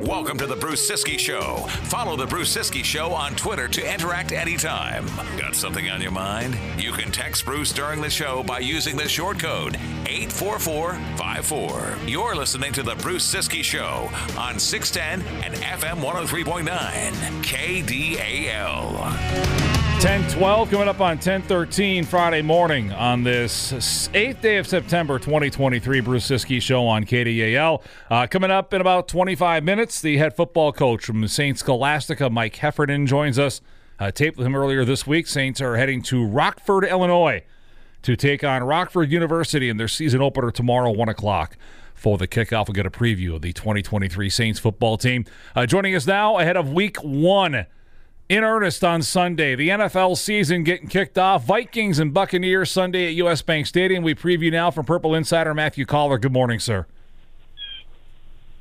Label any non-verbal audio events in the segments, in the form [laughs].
Welcome to the Bruce Ciskie Show. Follow the Bruce Ciskie Show on Twitter to interact anytime. Got something on your mind? You can text Bruce during the show by using the short code 84454. You're listening to the Bruce Ciskie Show on 610 and FM 103.9 KDAL. 1012 coming up on 1013 Friday morning on this 8th day of September 2023. Bruce Ciskie show on KDAL. Uh, coming up in about 25 minutes, the head football coach from St. Scholastica, Mike Heffernan, joins us. Uh, taped with him earlier this week. Saints are heading to Rockford, Illinois to take on Rockford University in their season opener tomorrow, 1 o'clock. For the kickoff, we'll get a preview of the 2023 Saints football team. Uh, joining us now ahead of week one in earnest on Sunday. The NFL season getting kicked off. Vikings and Buccaneers Sunday at US Bank Stadium. We preview now from Purple Insider Matthew Coller. Good morning, sir.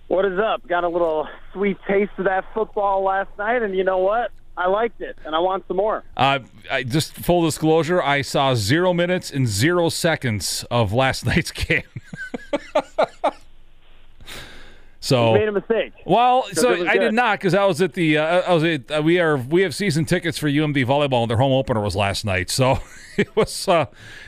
What is up? Got a little sweet taste of that football last night, and you know what? I liked it, and I want some more. Uh, I, just full disclosure, I saw zero minutes and zero seconds of last [laughs] night's game. [laughs] So you made a mistake. Well, so I did not because I was at the uh, I was at, uh, we are we have season tickets for UMD volleyball and their home opener was last night. So [laughs] it was uh, uh,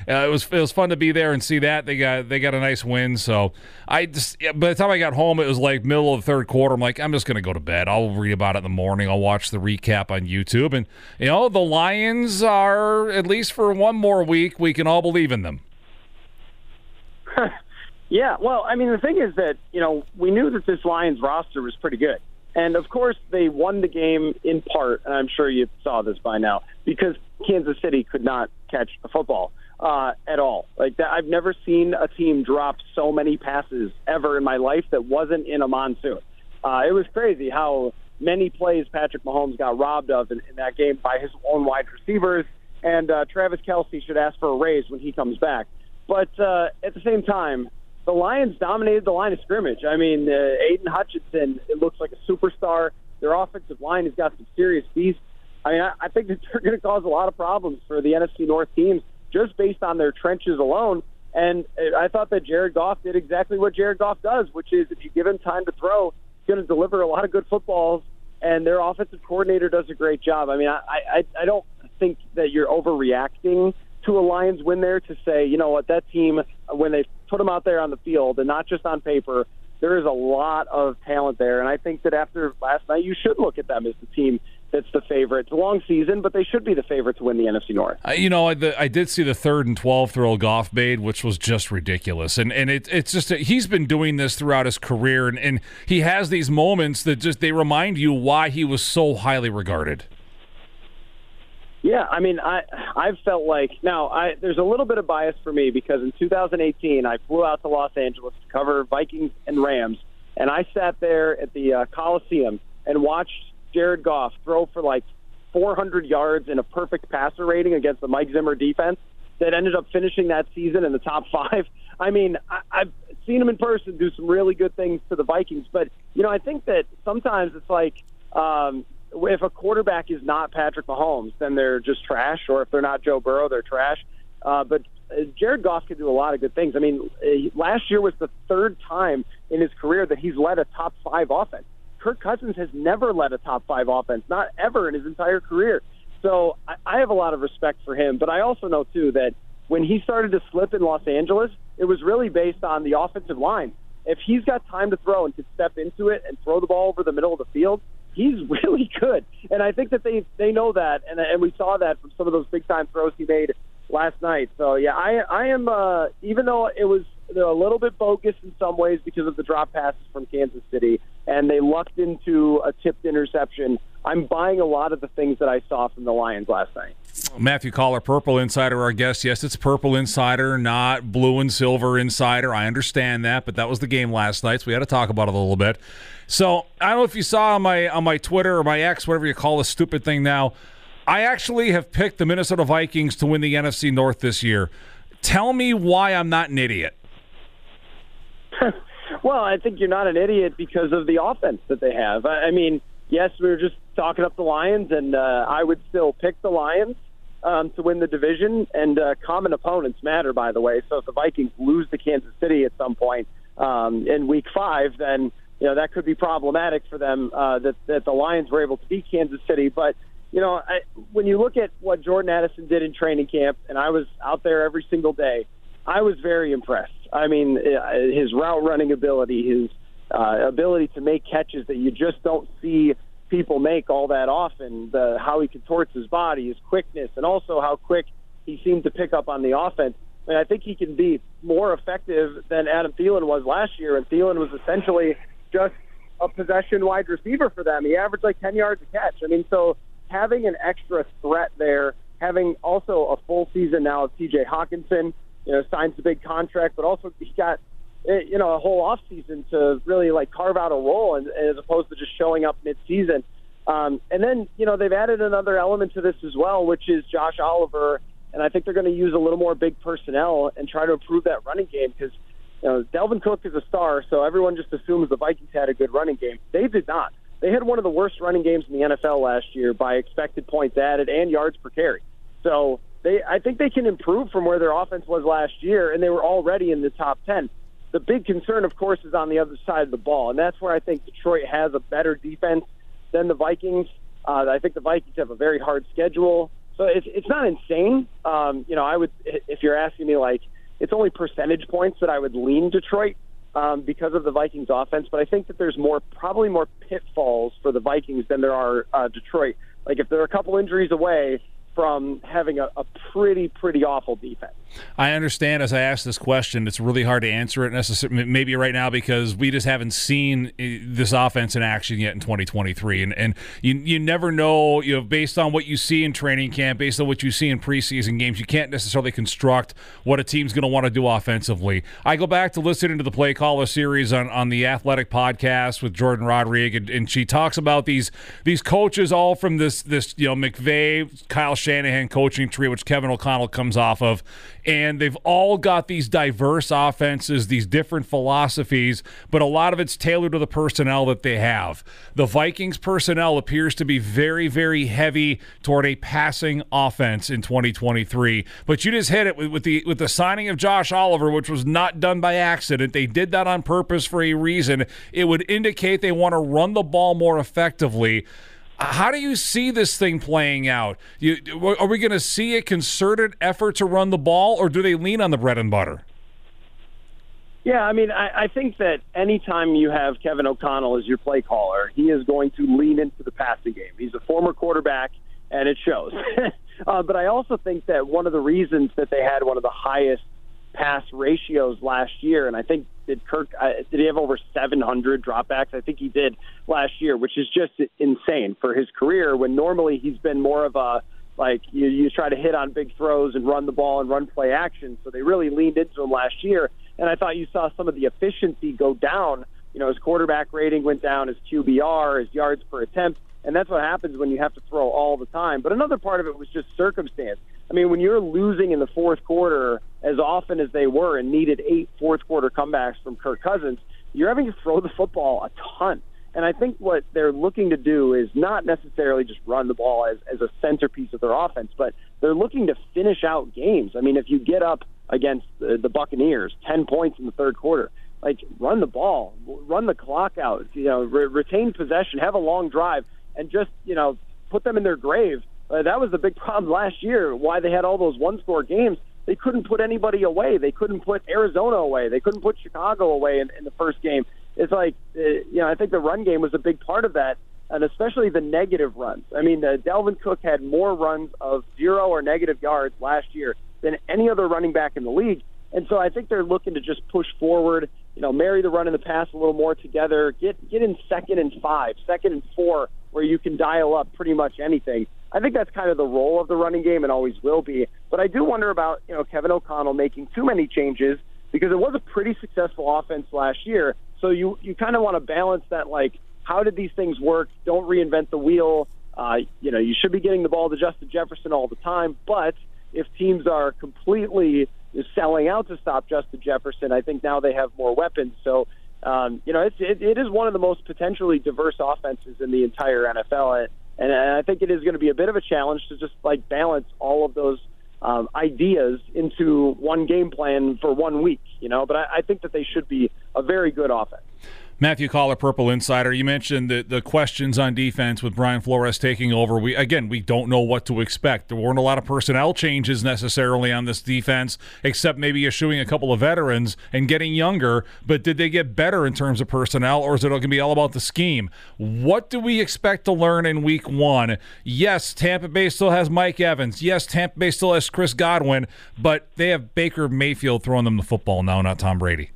it was it was fun to be there and see that they got they got a nice win. So I just by the time I got home it was like middle of the third quarter. I'm like I'm just gonna go to bed. I'll read about it in the morning. I'll watch the recap on YouTube and you know the Lions are at least for one more week we can all believe in them. [laughs] Yeah, well, I mean, the thing is that, you know, we knew that this Lions roster was pretty good. And of course, they won the game in part, and I'm sure you saw this by now, because Kansas City could not catch a football uh, at all. Like that, I've never seen a team drop so many passes ever in my life that wasn't in a monsoon. Uh, it was crazy how many plays Patrick Mahomes got robbed of in, in that game by his own wide receivers. And uh, Travis Kelce should ask for a raise when he comes back. But uh, at the same time, the Lions dominated the line of scrimmage. I mean, uh, Aidan Hutchinson, it looks like a superstar. Their offensive line has got some serious beasts. I mean, I, I think that [laughs] they're going to cause a lot of problems for the NFC North teams just based on their trenches alone. And I thought that Jared Goff did exactly what Jared Goff does, which is if you give him time to throw, he's going to deliver a lot of good footballs. And their offensive coordinator does a great job. I mean, I, I, I don't think that you're overreacting to a Lions win there to say, you know what, that team, when they put them out there on the field and not just on paper, there is a lot of talent there. And I think that after last night, you should look at them as the team that's the favorite. It's a long season, but they should be the favorite to win the NFC North. Uh, you know, I, the, I, did see the third and twelve throw Goff made, which was just ridiculous. And and it, it's just a, he's been doing this throughout his career, and, and he has these moments that just they remind you why he was so highly regarded. Yeah, I mean, I I've felt like now I there's a little bit of bias for me because in 2018 I flew out to Los Angeles to cover Vikings and Rams, and I sat there at the uh, Coliseum and watched Jared Goff throw for like 400 yards and a perfect passer rating against the Mike Zimmer defense that ended up finishing that season in the top [laughs] five. I mean, I, I've seen him in person do some really good things to the Vikings, but you know, I think that sometimes it's like. Um, if a quarterback is not Patrick Mahomes, then they're just trash, or if they're not Joe Burrow, they're trash. Uh, but uh, Jared Goff can do a lot of good things. I mean, uh, last year was the third time in his career that he's led a top five offense. Kirk Cousins has never led a top five offense, not ever in his entire career. So I, I have a lot of respect for him. But I also know, too, that when he started to slip in Los Angeles, it was really based on the offensive line. If he's got time to throw and can step into it and throw the ball over the middle of the field, he's [laughs] really good. And I think that they they know that, and and we saw that from some of those big time throws he made last night. So yeah, I I am uh, even though it was a little bit bogus in some ways because of the drop passes from Kansas City, and they lucked into a tipped interception. I'm buying a lot of the things that I saw from the Lions last night. Matthew Coller, Purple Insider, our guest. Yes, it's Purple Insider, not Blue and Silver Insider. I understand that, but that was the game last night, so we had to talk about it a little bit. So I don't know if you saw on my on my Twitter or my X, whatever you call this stupid thing now. I actually have picked the Minnesota Vikings to win the NFC North this year. Tell me why I'm not an idiot. [laughs] well, I think you're not an idiot because of the offense that they have. I mean, yes, we were just talking up the Lions, and uh, I would still pick the Lions um, to win the division. And uh, common opponents matter, by the way. So if the Vikings lose to Kansas City at some point, um, in Week Five, then you know that could be problematic for them. Uh, that that the Lions were able to beat Kansas City, but you know I, when you look at what Jordan Addison did in training camp, and I was out there every single day, I was very impressed. I mean, uh, his route running ability, his uh, ability to make catches that you just don't see people make all that often. The how he contorts his body, his quickness, and also how quick he seemed to pick up on the offense. I mean, I think he can be more effective than Adam Thielen was last year, and Thielen was essentially just a possession wide receiver for them. He averaged like 10 yards a catch. I mean, so having an extra threat there, having also a full season now of TJ Hockenson, you know, signs a big contract, but also he got eh, you know a whole off season to really like carve out a role, and as opposed to just showing up mid season. Um, and then you know they've added another element to this as well, which is Josh Oliver, and I think they're going to use a little more big personnel and try to improve that running game because you know Dalvin Cook is a star, so everyone just assumes the Vikings had a good running game. They did not. They had one of the worst running games in the NFL last year by expected points added and yards per carry. So they I think they can improve from where their offense was last year, and they were already in the top ten. The big concern, of course, is on the other side of the ball, and that's where I think Detroit has a better defense than the Vikings. Uh, I think the Vikings have a very hard schedule, so it's it's not insane. Um, you know, I would if you're asking me like it's only percentage points that I would lean Detroit um, because of the Vikings offense, but I think that there's more probably more pitfalls for the Vikings than there are uh, Detroit. Like if they're a couple injuries away, from having a, a, pretty pretty awful defense. I understand as I ask this question, it's really hard to answer it necessarily maybe right now because we just haven't seen eh, this offense in action yet in 2023 and and you you never know, you know, based on what you see in training camp, based on what you see in preseason games, you can't necessarily construct what a team's going to want to do offensively. I go back to listening to the play caller series on on the Athletic podcast with Jordan Rodriguez and, and she talks about these these coaches all from this this, you know, McVay, Kyle Shanahan coaching tree, which Kevin O'Connell comes off of. And they've all got these diverse offenses, these different philosophies, but a lot of it's tailored to the personnel that they have. The Vikings personnel appears to be very, very heavy toward a passing offense in 2023. But you just hit it with, with the with the signing of Josh Oliver, which was not done by accident. They did that on purpose for a reason. It would indicate they want to run the ball more effectively. How do you see this thing playing out? You, are we going to see a concerted effort to run the ball, or do they lean on the bread and butter? Yeah, I mean, I, I think that anytime you have Kevin O'Connell as your play caller, he is going to lean into the passing game. He's a former quarterback, and it shows. [laughs] uh, but I also think that one of the reasons that they had one of the highest pass ratios last year, and I think did Kirk uh, did he have over 700 dropbacks? I think he did last year, which is just insane for his career. When normally he's been more of a like you, you try to hit on big throws and run the ball and run play action. So they really leaned into him last year, and I thought you saw some of the efficiency go down. You know, his quarterback rating went down, his QBR, his yards per attempt, and that's what happens when you have to throw all the time. But another part of it was just circumstance. I mean, when you're losing in the fourth quarter as often as they were and needed eight fourth quarter comebacks from Kirk Cousins, you're having to throw the football a ton. And I think what they're looking to do is not necessarily just run the ball as, as a centerpiece of their offense, but they're looking to finish out games. I mean, if you get up against the, the Buccaneers, 10 points in the third quarter, like run the ball, run the clock out, you know, re- retain possession, have a long drive, and just, you know, put them in their grave uh, that was the big problem last year. Why they had all those one-score games. They couldn't put anybody away. They couldn't put Arizona away. They couldn't put Chicago away in, in the first game. It's like, uh, you know, I think the run game was a big part of that, and especially the negative runs. I mean, uh, Dalvin Cook had more runs of zero or negative yards last year than any other running back in the league. And so I think they're looking to just push forward, you know, marry the run and the pass a little more together, get get in second and five, second and four, where you can dial up pretty much anything. I think that's kind of the role of the running game and always will be. But I do wonder about, you know, Kevin O'Connell making too many changes because it was a pretty successful offense last year. So you you kind of want to balance that like how did these things work? Don't reinvent the wheel. Uh, you know, you should be getting the ball to Justin Jefferson all the time, but if teams are completely selling out to stop Justin Jefferson, I think now they have more weapons. So, um, you know, it's, it, it is one of the most potentially diverse offenses in the entire NFL and, and I think it is going to be a bit of a challenge to just like balance all of those um, ideas into one game plan for one week, you know. But I, I think that they should be a very good offense. Matthew Coller, Purple Insider. You mentioned the, the questions on defense with Brian Flores taking over. We again, we don't know what to expect. There weren't a lot of personnel changes necessarily on this defense, except maybe issuing a couple of veterans and getting younger. But did they get better in terms of personnel, or is it going to be all about the scheme? What do we expect to learn in Week One? Yes, Tampa Bay still has Mike Evans. Yes, Tampa Bay still has Chris Godwin, but they have Baker Mayfield throwing them the football now, not Tom Brady.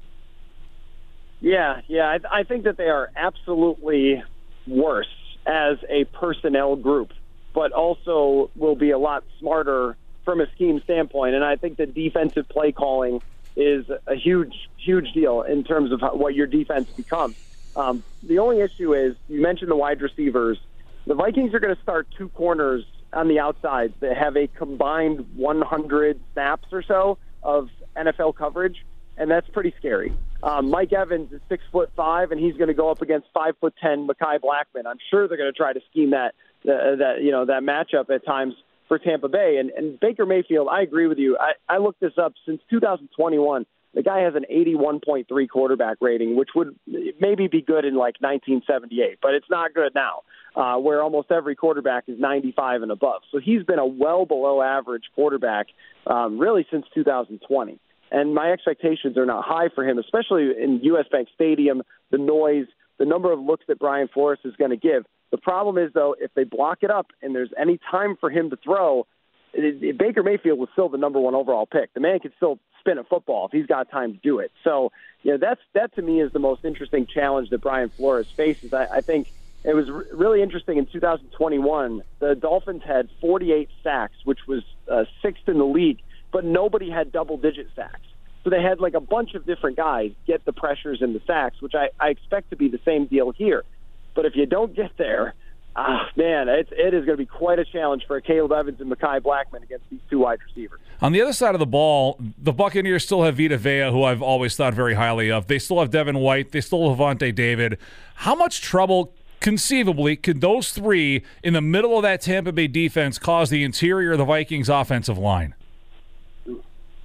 Yeah, yeah. I, I think that they are absolutely worse as a personnel group, but also will be a lot smarter from a scheme standpoint. And I think that defensive play calling is a huge, huge deal in terms of how, what your defense becomes. Um, the only issue is you mentioned the wide receivers. The Vikings are going to start two corners on the outside that have a combined 100 snaps or so of NFL coverage and that's pretty scary. Um, Mike Evans is six foot five, and he's going to go up against five foot ten Mekhi Blackmon. I'm sure they're going to try to scheme that uh, that you know that matchup at times for Tampa Bay. And, and Baker Mayfield, I agree with you. I, I looked this up since 2021. The guy has an 81.3 quarterback rating, which would maybe be good in like 1978, but it's not good now, uh, where almost every quarterback is 95 and above. So he's been a well below average quarterback um, really since 2020 and my expectations are not high for him, especially in U.S. Bank Stadium, the noise, the number of looks that Brian Flores is going to give. The problem is, though, if they block it up and there's any time for him to throw, it, it, Baker Mayfield was still the number one overall pick. The man can still spin a football if he's got time to do it. So, you know, that's that to me is the most interesting challenge that Brian Flores faces. I, I think it was r- really interesting in 2021. The Dolphins had 48 sacks, which was uh, sixth in the league but nobody had double digit sacks. So they had like a bunch of different guys get the pressures and the sacks, which I, I expect to be the same deal here. But if you don't get there, ah, man, it's, it is going to be quite a challenge for Caleb Evans and Mekhi Blackmon against these two wide receivers. On the other side of the ball, the Buccaneers still have Vita Vea, who I've always thought very highly of. They still have Devin White. They still have Lavonte David. How much trouble conceivably could those three in the middle of that Tampa Bay defense cause the interior of the Vikings offensive line?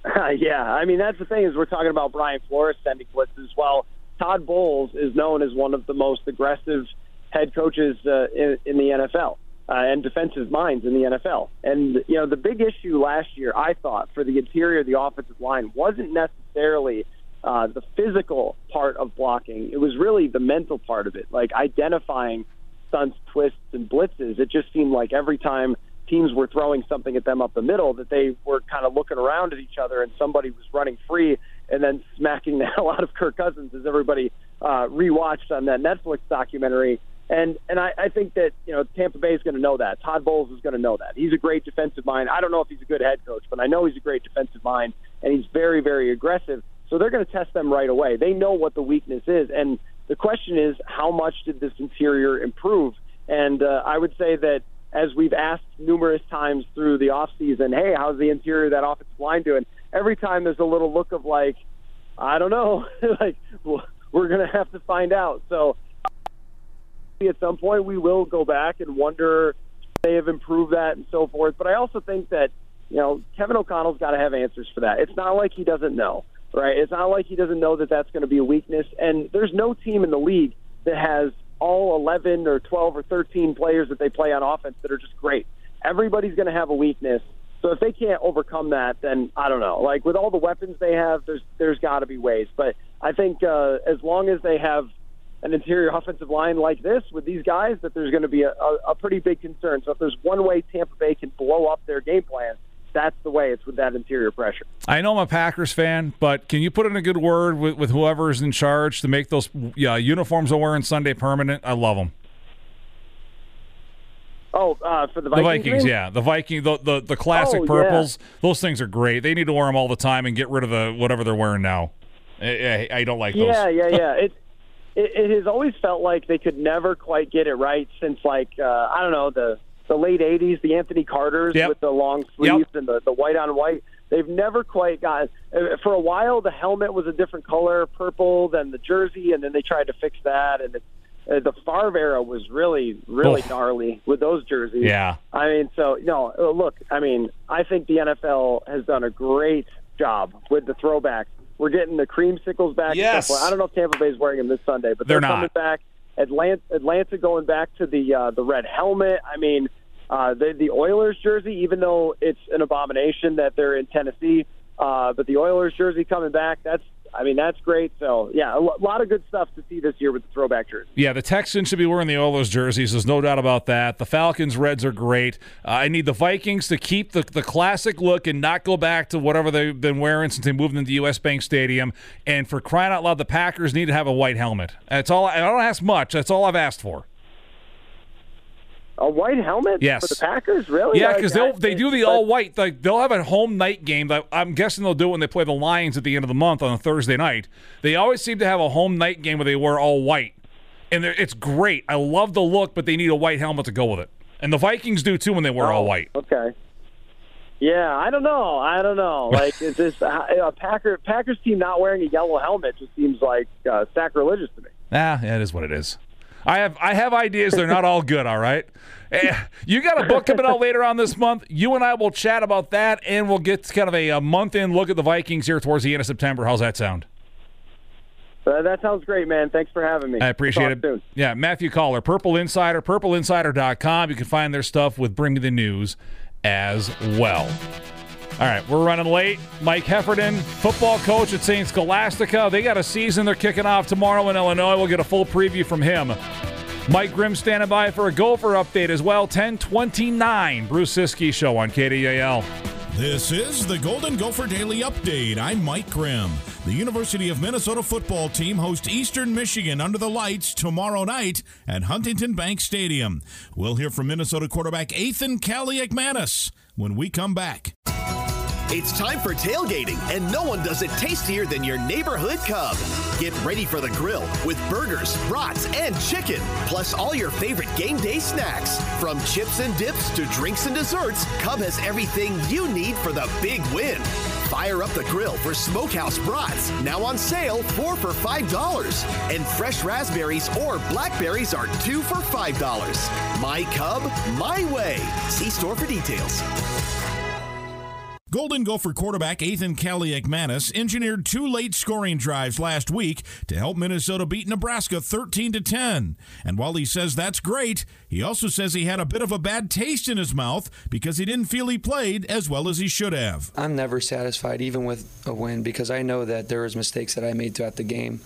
[laughs] yeah, I mean that's the thing is we're talking about Brian Flores sending blitzes. Well, Todd Bowles is known as one of the most aggressive head coaches uh, in, in the NFL uh, and defensive minds in the NFL. And you know the big issue last year, I thought, for the interior of the offensive line wasn't necessarily uh, the physical part of blocking. It was really the mental part of it, like identifying stunts, twists, and blitzes. It just seemed like every time teams were throwing something at them up the middle that they were kind of looking around at each other and somebody was running free and then smacking [laughs] the hell out of Kirk Cousins as everybody uh, rewatched on that Netflix documentary. And and I, I think that you know Tampa Bay is going to know that. Todd Bowles is going to know that. He's a great defensive mind. I don't know if he's a good head coach, but I know he's a great defensive mind, and he's very very aggressive. So they're going to test them right away. They know what the weakness is, and the question is how much did this interior improve? And uh, I would say that as we've asked numerous times through the off season, hey, how's the interior of that offensive line doing? Every time there's a little look of like, I don't know, [laughs] like we're going to have to find out. So at some point we will go back and wonder if they have improved that and so forth. But I also think that you know Kevin O'Connell's got to have answers for that. It's not like he doesn't know, right? It's not like he doesn't know that that's going to be a weakness. And there's no team in the league that has all 11 or 12 or 13 players that they play on offense that are just great. Everybody's going to have a weakness. So if they can't overcome that, then I don't know. Like with all the weapons they have, there's there's got to be ways. But I think uh, as long as they have an interior offensive line like this with these guys, that there's going to be a, a, a pretty big concern. So if there's one way Tampa Bay can blow up their game plan, that's the way. It's with that interior pressure. I know I'm a Packers fan, but can you put in a good word with, with whoever's in charge to make those yeah, uniforms I'm wearing Sunday permanent? I love them. Oh, uh, for the Vikings, the Vikings, yeah, the Viking, the the, the classic oh, purples. Yeah. Those things are great. They need to wear them all the time and get rid of the whatever they're wearing now. I, I, I don't like yeah, those. Yeah, yeah, yeah. [laughs] it, it it has always felt like they could never quite get it right since like uh, I don't know the the late '80s, the Anthony Carters yep. with the long sleeves yep. and the the white on white. They've never quite got. For a while, the helmet was a different color, purple, than the jersey, and then they tried to fix that, and it's uh, the Favre era was really, really Oof. gnarly with those jerseys. Yeah. I mean, so no, uh, look, I mean, I think the NFL has done a great job with the throwbacks. We're getting the creamsicles back. Yes. I don't know if Tampa Bay is wearing them this Sunday, but They're they're, not. coming back. Atlanta, Atlanta going back to the uh, the red helmet. I mean, uh, the the Oilers jersey, even though it's an abomination that they're in Tennessee, uh, but the Oilers jersey coming back. That's I mean, that's great. So yeah, a lot of good stuff to see this year with the throwback jersey. Yeah, the Texans should be wearing the Oilers jerseys. There's no doubt about that. The Falcons Reds are great. Uh, I need the Vikings to keep the, the classic look and not go back to whatever they've been wearing since they moved into U.S. Bank Stadium. And for crying out loud, the Packers need to have a white helmet. That's all. I don't ask much. That's all I've asked for. A white helmet Yes. for the Packers, really? Yeah, because I- they'll they do the all white. Like they'll have a home night game. That I'm guessing they'll do it when they play the Lions at the end of the month on a Thursday night. They always seem to have a home night game where they wear all white, and it's great. I love the look, but they need a white helmet to go with it. And the Vikings do too when they wear all Oh, white. Okay. Yeah, I don't know. I don't know. [laughs] Like, is this a Packer Packers team not wearing a yellow helmet? Just seems like uh, sacrilegious to me. Ah, yeah, it is what it is. I have I have ideas. They're not all good. All right. Eh, You got a book coming out [laughs] later on this month. You and I will chat about that, and we'll get kind of a, a month in look at the Vikings here towards the end of September. How's that sound? Uh, that sounds great, man. Thanks for having me. I appreciate Talk it. Soon. Yeah, Matthew Coller, Purple Insider, purpleinsider.com. You can find their stuff with Bring Me the News as well. All right, we're running late. Mike Heffernan, football coach at St. Scholastica. They got a season they're kicking off tomorrow in Illinois. We'll get a full preview from him. Mike Grimm standing by for a Gopher update as well. 1029, Bruce Ciskie Show on KDAL. This is the Golden Gopher Daily Update. I'm Mike Grimm. The University of Minnesota football team hosts Eastern Michigan under the lights tomorrow night at Huntington Bank Stadium. We'll hear from Minnesota quarterback Ethan Kaliakmanis when we come back. It's time for tailgating, and no one does it tastier than your neighborhood Cub. Get ready for the grill with burgers, brats, and chicken, plus all your favorite game day snacks. From chips and dips to drinks and desserts, Cub has everything you need for the big win. Fire up the grill for Smokehouse Brats, now on sale, four for $5. And fresh raspberries or blackberries are two for $5. My Cub, my way. See store for details. Golden Gopher quarterback Ethan Kaliakmanis engineered two late scoring drives last week to help Minnesota beat Nebraska 13 to 10. And while he says that's great, he also says he had a bit of a bad taste in his mouth because he didn't feel he played as well as he should have. I'm never satisfied, even with a win, because I know that there was mistakes that I made throughout the game.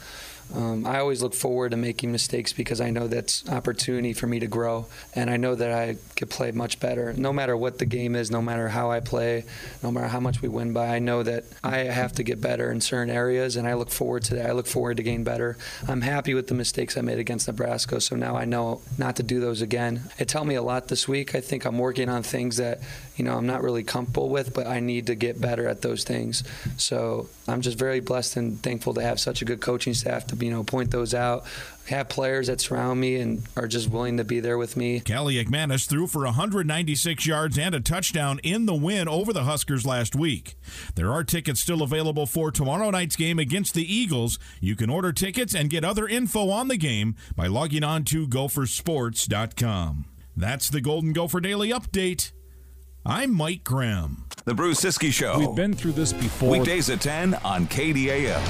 Um, I always look forward to making mistakes because I know that's opportunity for me to grow, and I know that I could play much better. No matter what the game is, no matter how I play, no matter how much we win by, I know that I have to get better in certain areas, and I look forward to that. I look forward to getting better. I'm happy with the mistakes I made against Nebraska, so now I know not to do those again. It taught me a lot this week. I think I'm working on things that you know I'm not really comfortable with, but I need to get better at those things. So I'm just very blessed and thankful to have such a good coaching staff to you know point those out, have players that surround me and are just willing to be there with me. Kaliakmanis threw for 196 yards and a touchdown in the win over the Huskers last week. There are tickets still available for tomorrow night's game against the Eagles. You can order tickets and get other info on the game by logging on to gophersports.com. That's the Golden Gopher Daily Update. I'm Mike Grimm. The Bruce Ciskie Show. We've been through this before. Weekdays at 10 on KDAL.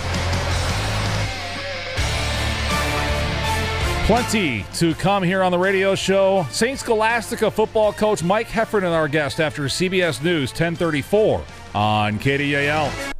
Plenty to come here on the radio show. St. Scholastica football coach Mike Heffernan, our guest after CBS News 1034 on KDAL.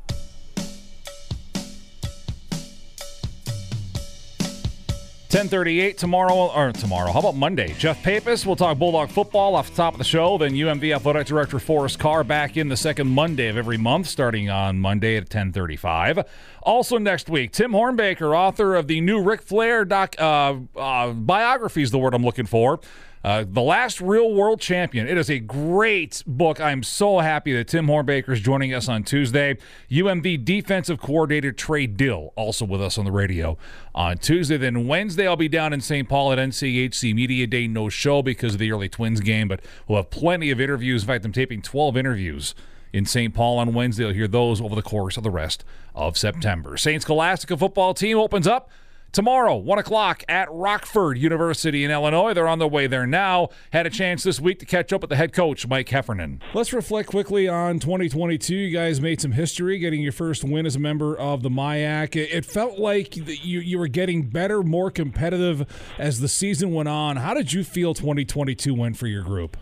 Ten thirty-eight tomorrow, or tomorrow. How about Monday? Jeff Papis. We'll talk Bulldog football off the top of the show. Then UMD athletic director Forrest Karr back in the second Monday of every month, starting on Monday at ten thirty-five. Also next week, Tim Hornbaker, author of the new Ric Flair doc uh, uh, biography, is the word I'm looking for. Uh, the Last Real World Champion. It is a great book. I'm so happy that Tim Hornbaker is joining us on Tuesday. UMD defensive coordinator Trey Dill also with us on the radio on Tuesday. Then Wednesday, I'll be down in St. Paul at NCHC Media Day. No show because of the early Twins game, but we'll have plenty of interviews. In fact, I'm taping 12 interviews in St. Paul on Wednesday. You'll hear those over the course of the rest of September. St. Scholastica football team opens up tomorrow, 1 o'clock at Rockford University in Illinois. They're on their way there now. Had a chance this week to catch up with the head coach, Mike Heffernan. Let's reflect quickly on 2022. You guys made some history getting your first win as a member of the MIAC. It felt like you, you were getting better, more competitive as the season went on. How did you feel 2022 went for your group?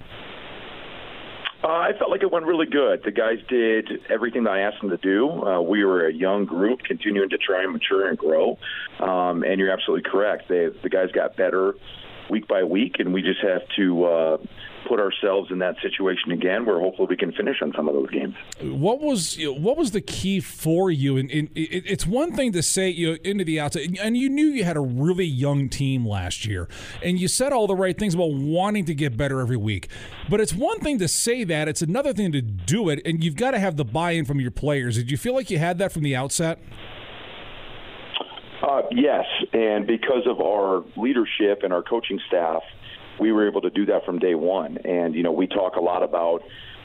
Uh, I felt like it went really good. The guys did everything that I asked them to do. Uh, we were a young group, continuing to try and mature and grow. Um, and you're absolutely correct. They, the guys got better week by week, and we just have to uh, put ourselves in that situation again, where hopefully we can finish on some of those games. What was what was the key for you? And, it's one thing to say you know, into the outside, and you knew you had a really young team last year, and you said all the right things about wanting to get better every week. But it's one thing to say that; it's another thing to do it, and you've got to have the buy-in from your players. Did you feel like you had that from the outset? Uh, yes, and because of our leadership and our coaching staff, we were able to do that from day one. And you know, we talk a lot about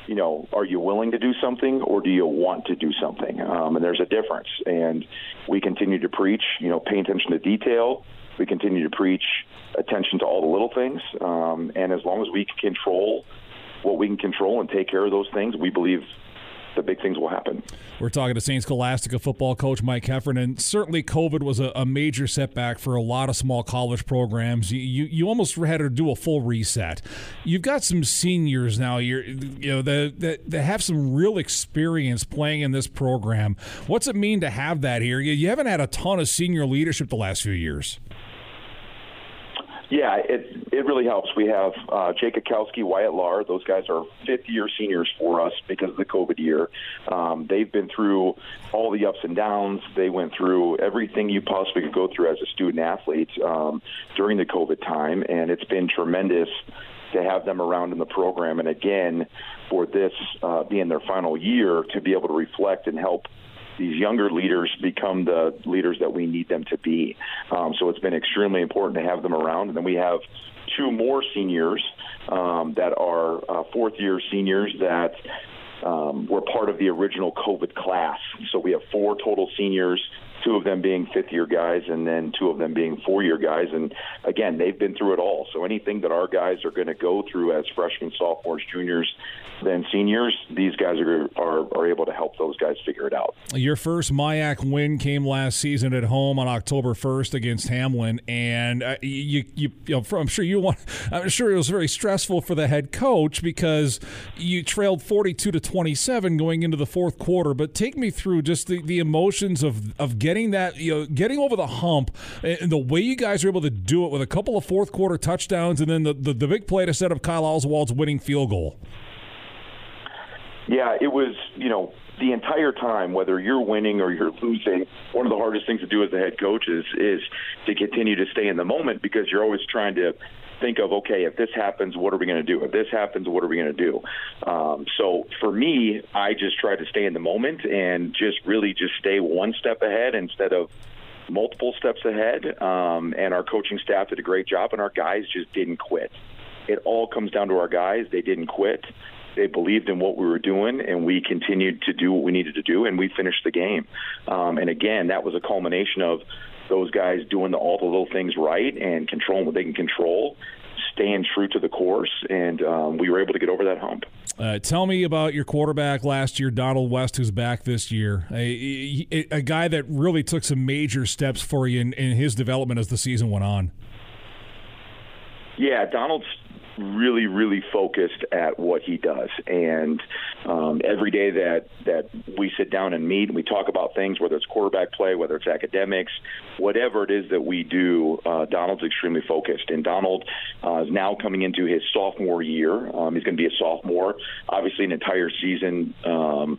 you know, are you willing to do something or do you want to do something? Um, and there's a difference. And we continue to preach, you know, pay attention to detail. We continue to preach attention to all the little things. Um, and as long as we control what we can control and take care of those things, we believe the big things will happen. We're talking to St. Scholastica football coach Mike Heffernan. Certainly, COVID was a, a, major setback for a lot of small college programs. You, you, you almost had to do a full reset. You've got some seniors now. You're you know that that, have some real experience playing in this program. What's it mean to have that here? You, you haven't had a ton of senior leadership the last few years. Yeah, it it really helps. We have uh, Jake Akowski, Wyatt Lahr. Those guys are fifth year seniors for us because of the COVID year. Um, they've been through all the ups and downs. They went through everything you possibly could go through as a student athlete um, during the COVID time, and it's been tremendous to have them around in the program. And again, for this uh, being their final year, to be able to reflect and help these younger leaders become the leaders that we need them to be. Um, so it's been extremely important to have them around. And then we have two more seniors um, that are uh, fourth year seniors that um, were part of the original COVID class. So we have four total seniors two of them being fifth year guys and then two of them being four year guys. And again, they've been through it all. So anything that our guys are going to go through as freshmen, sophomores, juniors, then seniors, these guys are, are, are able to help those guys figure it out. Your first MIAC win came last season at home on October 1st against Hamline. And uh, you, you, you know, I'm sure you want, [laughs] I'm sure it was very stressful for the head coach because you trailed 42 to 27 going into the fourth quarter. But take me through just the, the emotions of, of getting getting that, you know, getting over the hump, and the way you guys are able to do it with a couple of fourth quarter touchdowns, and then the the, the big play to set up Kyle Oswald's winning field goal. Yeah, it was, you know, the entire time, whether you're winning or you're losing, one of the hardest things to do as a head coach is is to continue to stay in the moment because you're always trying to think of okay, if this happens, what are we going to do? If this happens, what are we going to do? Um, so for me, I just try to stay in the moment and just really just stay one step ahead instead of multiple steps ahead. Um, and our coaching staff did a great job, and our guys just didn't quit. It all comes down to our guys; they didn't quit. They believed in what we were doing, and we continued to do what we needed to do, and we finished the game. Um, and again, that was a culmination of those guys doing the, all the little things right and controlling what they can control, staying true to the course, and um, we were able to get over that hump. Uh, tell me about your quarterback last year, Donald West, who's back this year. A, a, guy that really took some major steps for you in, in his development as the season went on. Yeah, Donald's really, really focused at what he does. And um, every day that that we sit down and meet and we talk about things, whether it's quarterback play, whether it's academics, whatever it is that we do, uh, Donald's extremely focused. And Donald uh, is now coming into his sophomore year. Um, he's going to be a sophomore. Obviously, an entire season. Um,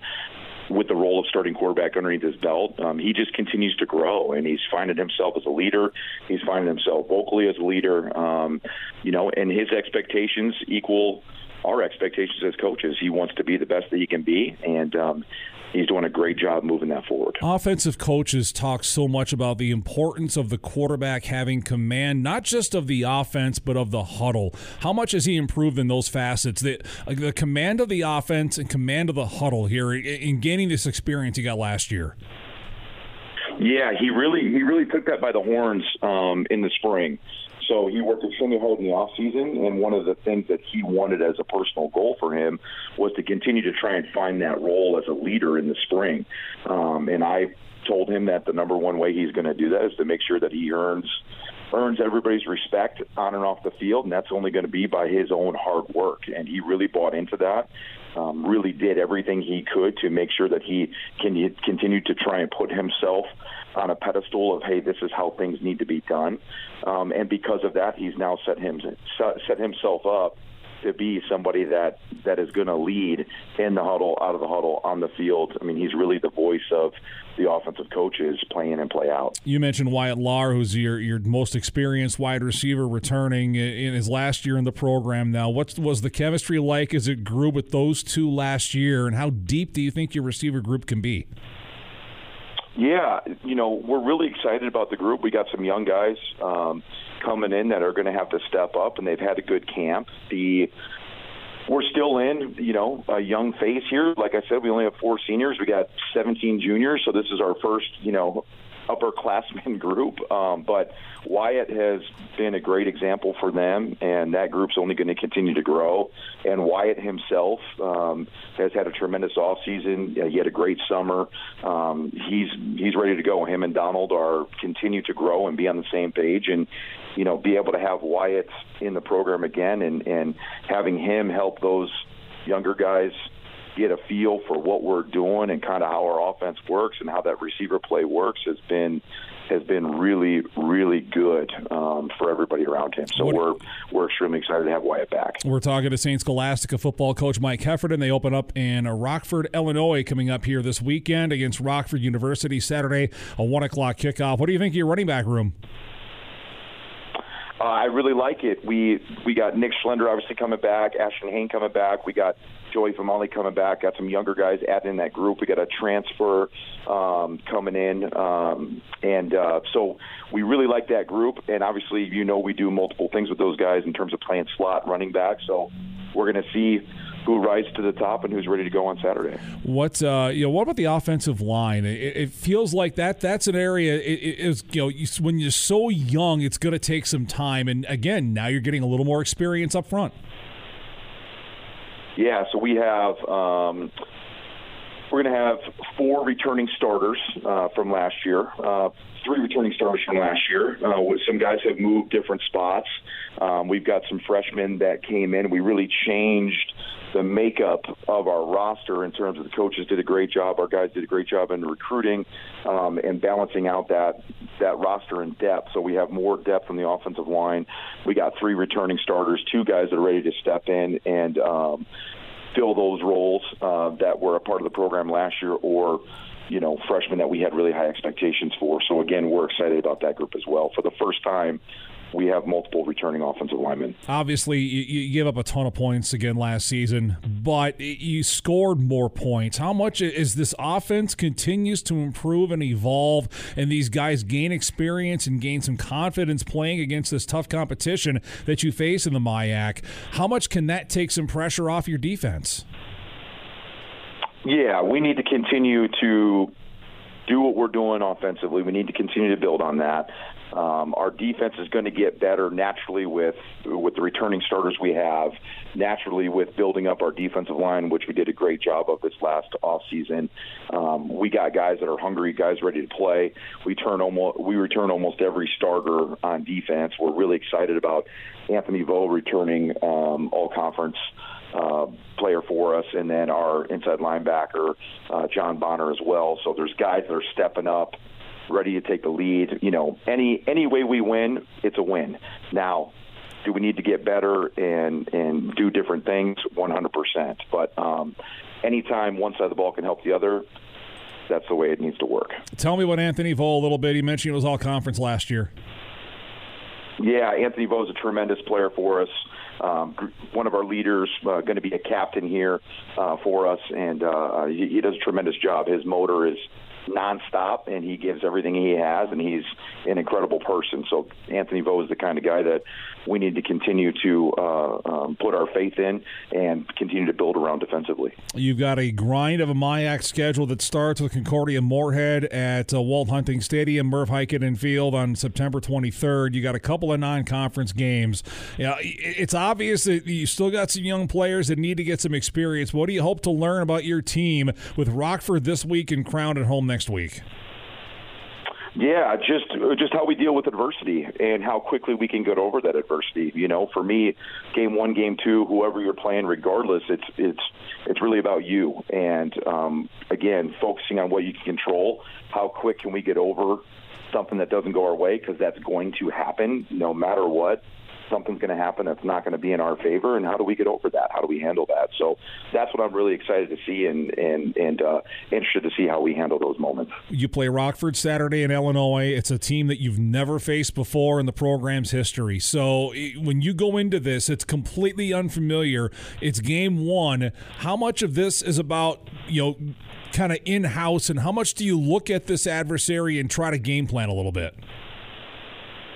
with the role of starting quarterback underneath his belt, um, he just continues to grow, and he's finding himself as a leader. He's finding himself vocally as a leader, um, you know, and his expectations equal our expectations as coaches. He wants to be the best that he can be, and um, he's doing a great job moving that forward. Offensive coaches talk so much about the importance of the quarterback having command, not just of the offense, but of the huddle. How much has he improved in those facets? The, the command of the offense and command of the huddle here in gaining this experience he got last year. Yeah, he really he really took that by the horns um, in the spring. So he worked extremely hard in the off season, and one of the things that he wanted as a personal goal for him was to continue to try and find that role as a leader in the spring. Um, and I told him that the number one way he's going to do that is to make sure that he earns earns everybody's respect on and off the field, and that's only going to be by his own hard work. And he really bought into that. Um, really did everything he could to make sure that he can continue to try and put himself on a pedestal of hey, this is how things need to be done. Um, and because of that, he's now set him set himself up to be somebody that that is going to lead in the huddle, out of the huddle, on the field. I mean, he's really the voice of the offensive coaches play in and play out. You mentioned Wyatt Larr, who's your your most experienced wide receiver, returning in his last year in the program. Now, what was the chemistry like as it grew with those two last year, and how deep do you think your receiver group can be? Yeah, you know, we're really excited about the group. We got some young guys um, coming in that are going to have to step up, and they've had a good camp. The we're still in, you know, a young phase here. Like I said, we only have four seniors. We got 17 juniors, so this is our first, you know, upperclassmen [laughs] group. Um, but Wyatt has been a great example for them, and that group's only going to continue to grow. And Wyatt himself um, has had a tremendous off season. He had a great summer. Um, he's he's ready to go. Him and Donald are continue to grow and be on the same page, and you know, be able to have Wyatt in the program again, and and having him help those younger guys get a feel for what we're doing and kind of how our offense works and how that receiver play works has been has been really really good um, for everybody around him. So what, we're we're extremely excited to have Wyatt back. We're talking to Saint Scholastica football coach Mike Heffernan. They open up in Rockford, Illinois, coming up here this weekend against Rockford University Saturday, a one o'clock kickoff. What do you think of your running back room? Uh, I really like it. We we got Nick Schlender obviously coming back, Ashton Hain coming back. We got Joey Famali coming back. Got some younger guys added in that group. We got a transfer um, coming in, um, and uh, so we really like that group. And obviously, you know, we do multiple things with those guys in terms of playing slot, running back. So we're going to see who rises to the top and who's ready to go on Saturday. What uh, you know? What about the offensive line? It, it feels like that. That's an area. It, you know you, when you're so young, it's going to take some time. And again, now you're getting a little more experience up front. Yeah. So we have. Um, we're going to have four returning starters uh, from last year. Uh, three returning starters from last year. Uh, some guys have moved different spots. Um, we've got some freshmen that came in. We really changed the makeup of our roster in terms of the coaches did a great job. Our guys did a great job in recruiting um, and balancing out that that roster in depth. So we have more depth on the offensive line. We got three returning starters, two guys that are ready to step in and um, fill those roles uh, that were a part of the program last year or you know freshmen that we had really high expectations for. So again, we're excited about that group as well. For the first time, we have multiple returning offensive linemen. Obviously, you, gave up a ton of points again last season, but you scored more points. How much is this offense continues to improve and evolve, and these guys gain experience and gain some confidence playing against this tough competition that you face in the MIAC? How much can that take some pressure off your defense? Yeah, we need to continue to do what we're doing offensively. We need to continue to build on that. Um, our defense is going to get better naturally with with the returning starters we have. Naturally, with building up our defensive line, which we did a great job of this last off season. Um, we got guys that are hungry, guys ready to play. We turn almost we return almost every starter on defense. We're really excited about Anthony Vo returning um, all conference. Uh, player for us, and then our inside linebacker uh, John Bonner as well. So there's guys that are stepping up ready to take the lead. You know, any any way we win, it's a win. Now, do we need to get better and and do different things? 100%. But um, anytime one side of the ball can help the other, that's the way it needs to work. Tell me what Anthony Vo a little bit. He mentioned it was all conference last year. Yeah, Anthony Vo is a tremendous player for us. Um, one of our leaders, uh, going to be a captain here uh, for us, and uh, he, he does a tremendous job. His motor is nonstop, and he gives everything he has, and he's an incredible person. So Anthony Vo is the kind of guy that we need to continue to uh, um, put our faith in and continue to build around defensively. You've got a grind of a MIAC schedule that starts with Concordia Moorhead at uh, Walt Hunting Stadium, Murph Heikkinen Field on September 23rd. You got a couple of non-conference games. Yeah, it's obvious that you still got some young players that need to get some experience. What do you hope to learn about your team with Rockford this week and Crown at home next week? Yeah, just just how we deal with adversity and how quickly we can get over that adversity. You know, for me, game one, game two, whoever you're playing, regardless, it's it's it's really about you. And um, again, focusing on what you can control. How quick can we get over something that doesn't go our way? Because that's going to happen no matter what something's going to happen that's not going to be in our favor, and how do we get over that? How do we handle that? So that's what I'm really excited to see, and and and uh, interested to see how we handle those moments. You play Rockford Saturday in Illinois. It's a team that you've never faced before in the program's history. So when you go into this, it's completely unfamiliar. It's game one. How much of this is about you know? kind of in house, and how much do you look at this adversary and try to game plan a little bit?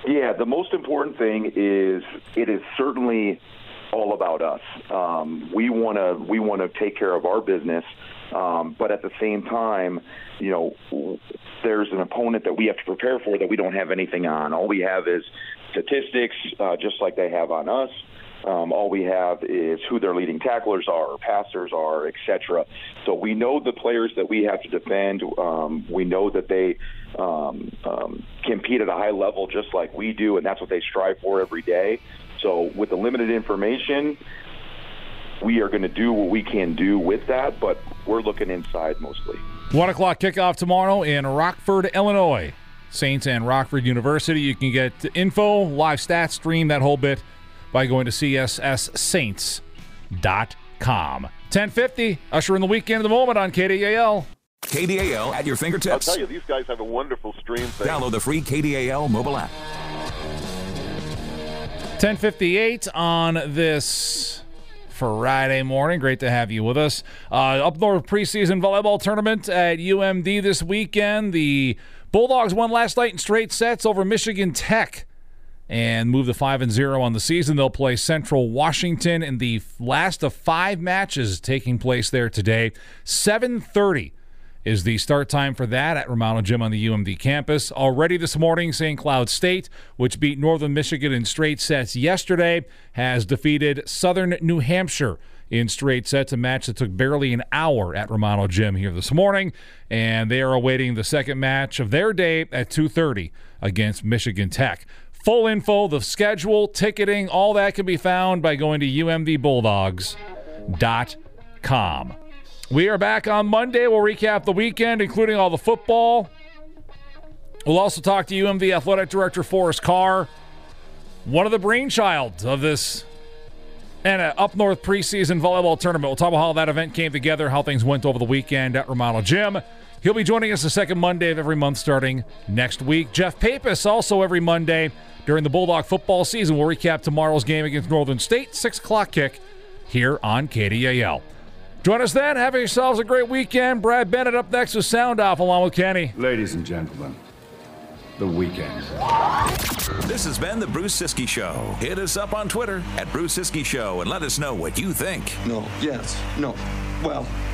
Yeah, the most important thing is it is certainly all about us. Um, we want to we want to take care of our business, um, but at the same time, you know, there's an opponent that we have to prepare for that we don't have anything on. All we have is statistics, uh, just like they have on us. Um, all we have is who their leading tacklers are, passers are, etc. So we know the players that we have to defend. Um, we know that they um, um, compete at a high level just like we do, and that's what they strive for every day. So with the limited information, we are going to do what we can do with that, but we're looking inside mostly. One o'clock kickoff tomorrow in Rockford, Illinois. Saints and Rockford University. You can get info, live stats, stream, that whole bit by going to csssaints.com. 1050, usher in the weekend of the moment on KDAL. KDAL at your fingertips. I'll tell you, these guys have a wonderful stream thing. Download the free KDAL mobile app. 1058 on this Friday morning. Great to have you with us. Uh, up north preseason volleyball tournament at UMD this weekend. The Bulldogs won last night in straight sets over Michigan Tech and move to 5 and 0 on the season. They'll play Central Washington in the last of 5 matches taking place there today. 7:30 is the start time for that at Romano Gym on the UMD campus. Already this morning, St. Cloud State, which beat Northern Michigan in straight sets yesterday, has defeated Southern New Hampshire in straight sets, a match that took barely an hour at Romano Gym here this morning, and they are awaiting the second match of their day at 2:30 against Michigan Tech. Full info, the schedule, ticketing, all that can be found by going to umdbulldogs.com. We are back on Monday. We'll recap the weekend, including all the football. We'll also talk to UMD Athletic Director Forrest Karr, one of the brainchild of this and an up north preseason volleyball tournament. We'll talk about how that event came together, how things went over the weekend at Romano Gym. He'll be joining us the second Monday of every month starting next week. Jeff Papis also every Monday during the Bulldog football season. We'll recap tomorrow's game against Northern State, 6 o'clock kick here on KDAL. Join us then. Have yourselves a great weekend. Brad Bennett up next with Sound Off along with Kenny. Ladies and gentlemen, the weekend. This has been the Bruce Ciskie Show. Hit us up on Twitter at Bruce Ciskie Show and let us know what you think. No, yes, no. Well,